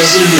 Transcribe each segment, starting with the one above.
Brasil.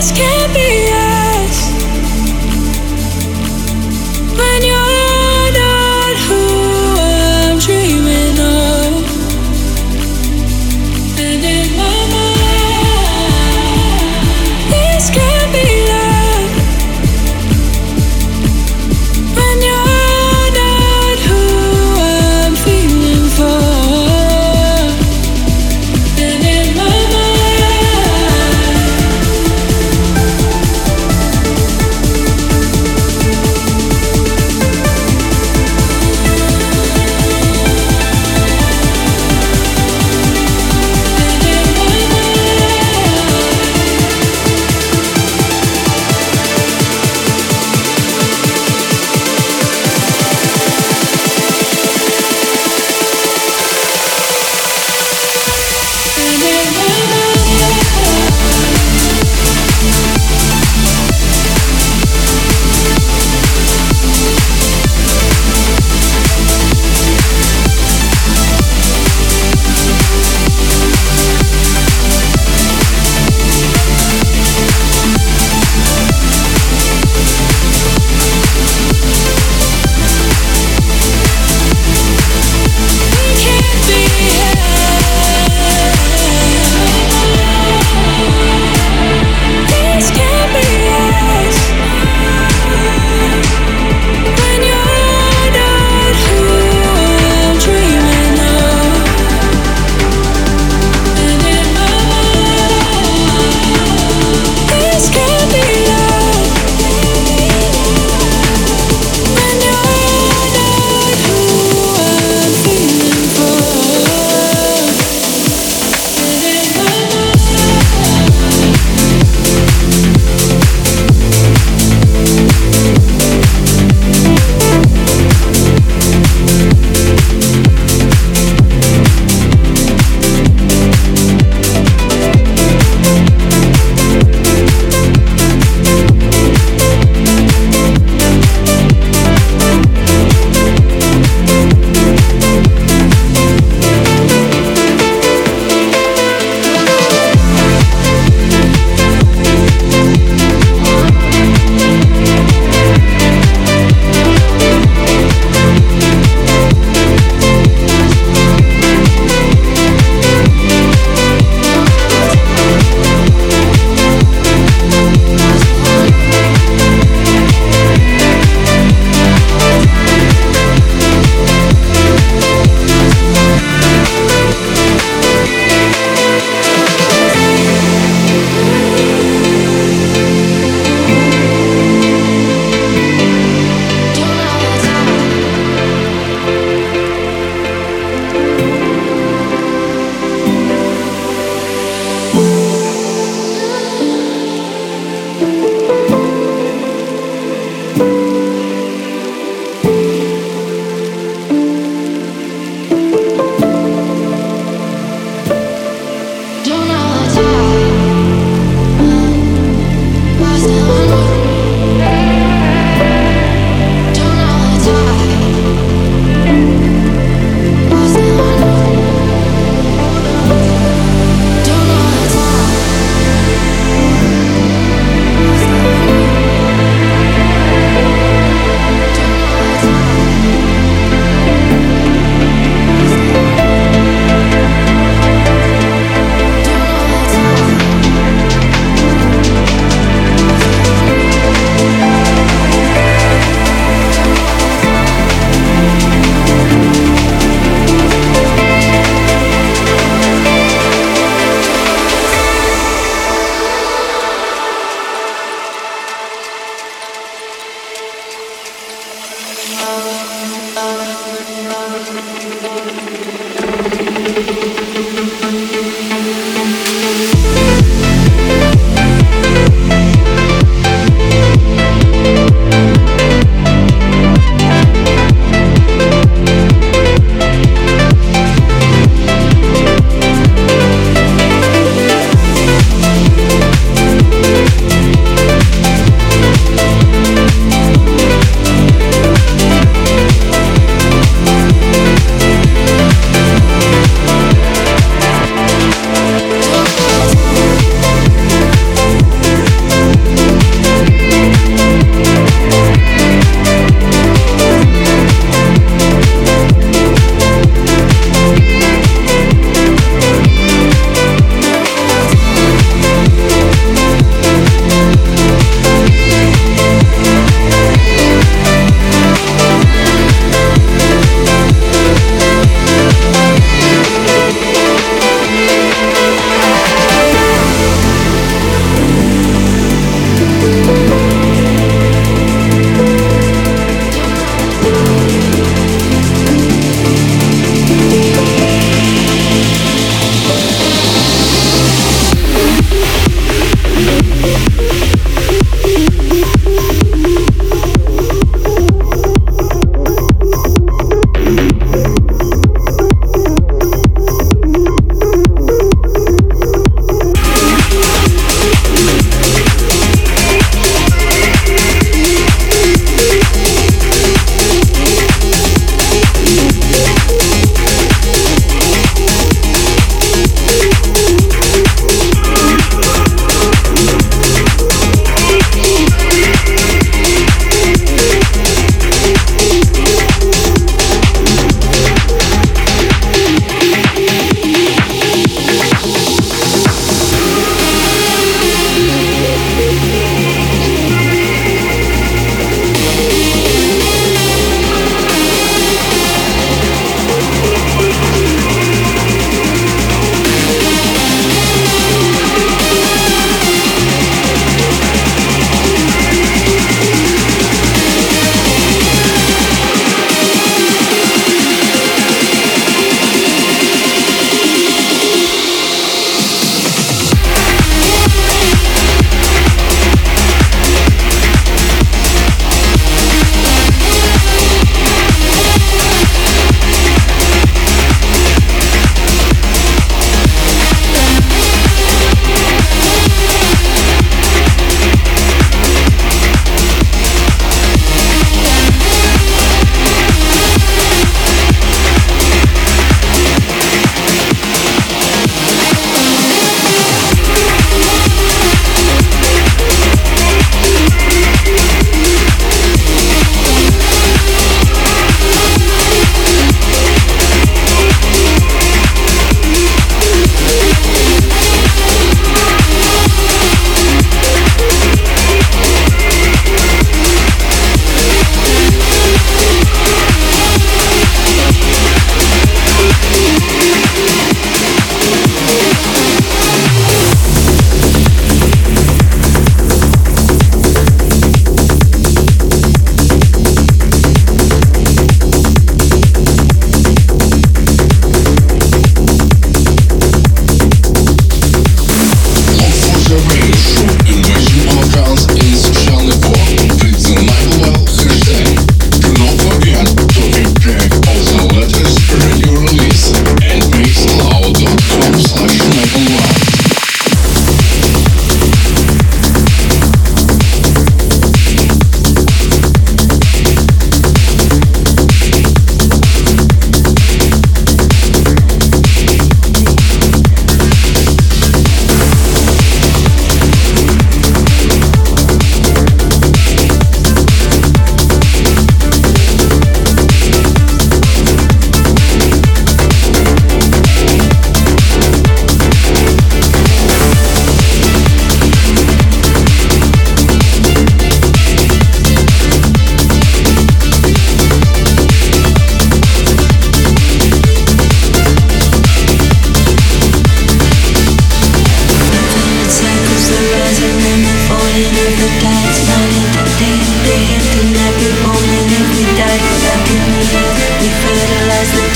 When you're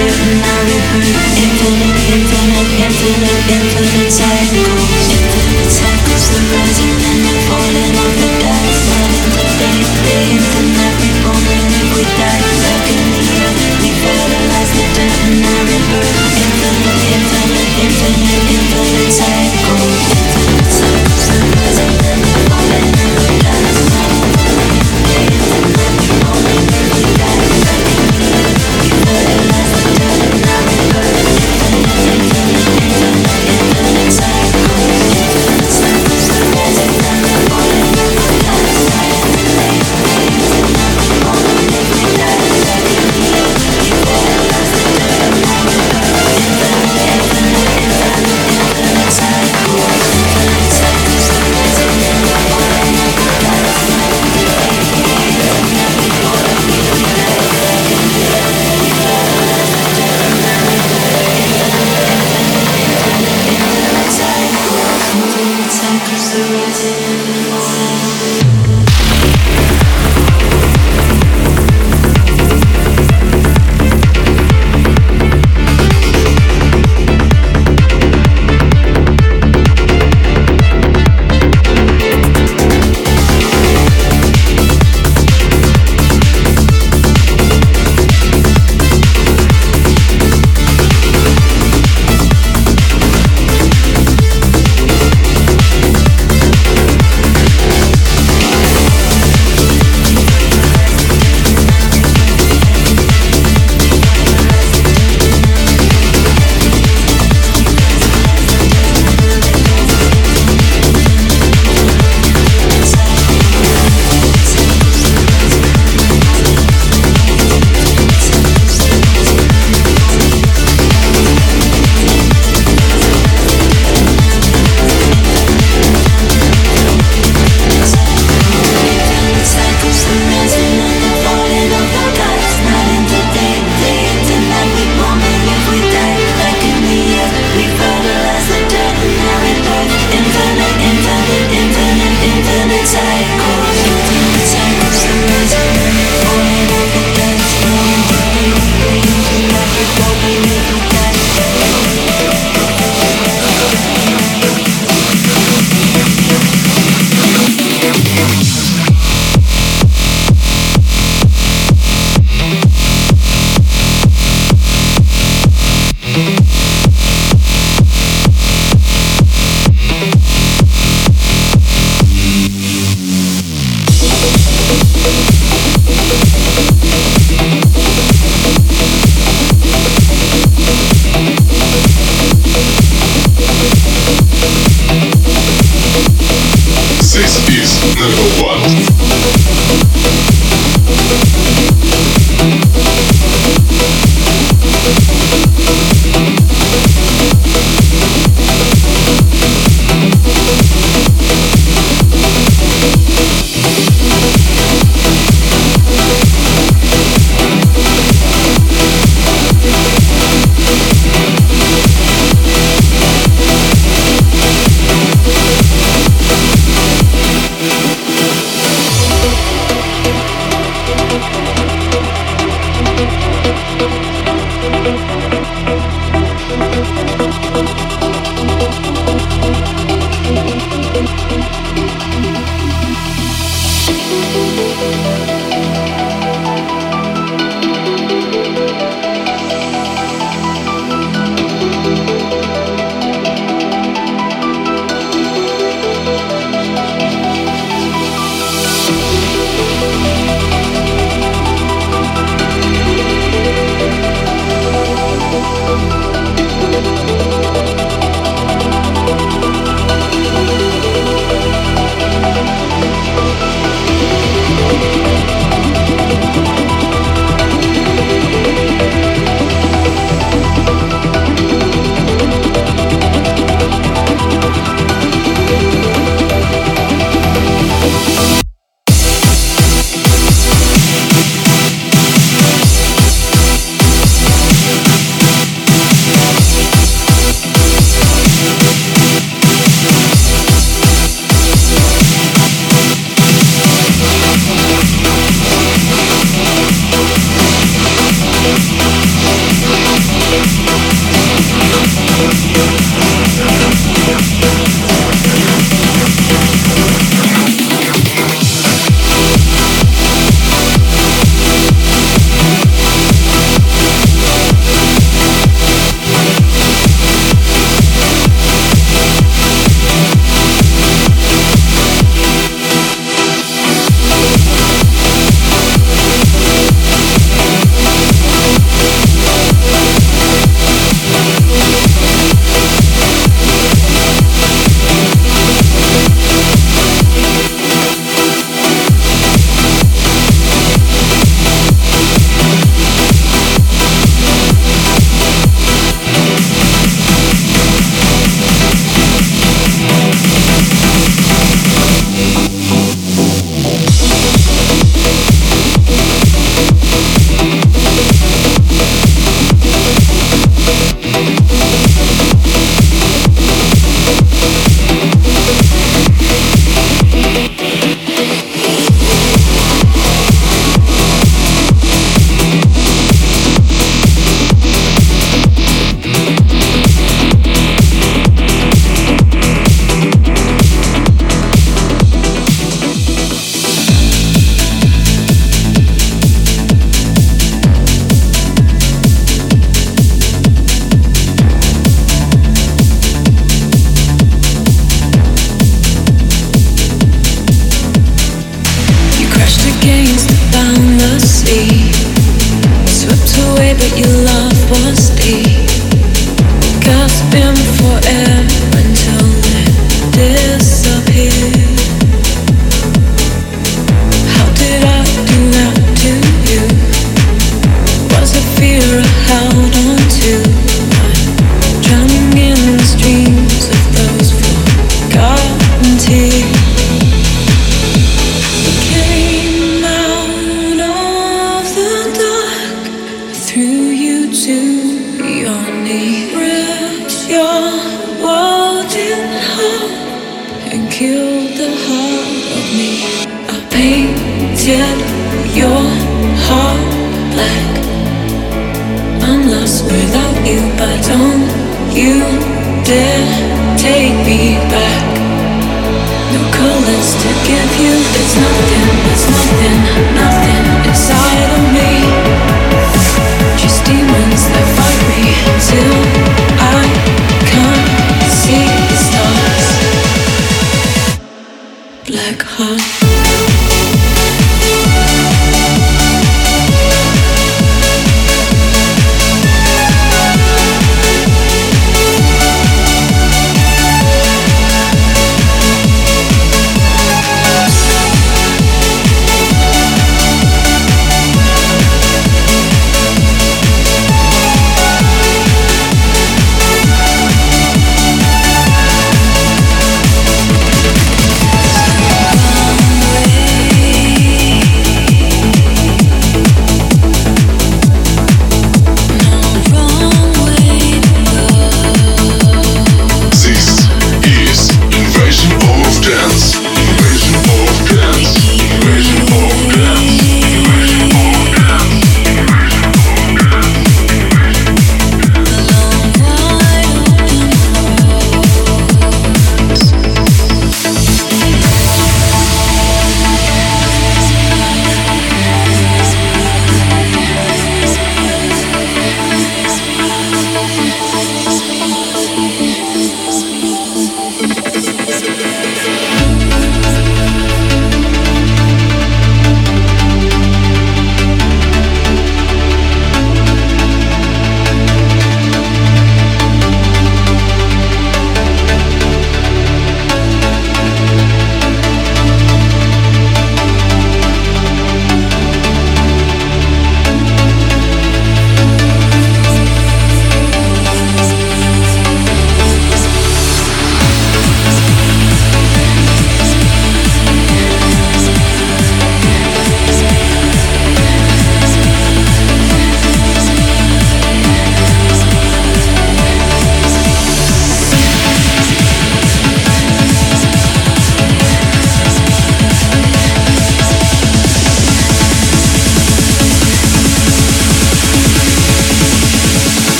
infinite, infinite, infinite, infinite, infinite, infinite, infinite, infinite, infinite, infinite, infinite, You didn't take me back. No colors to give you. It's nothing. It's nothing.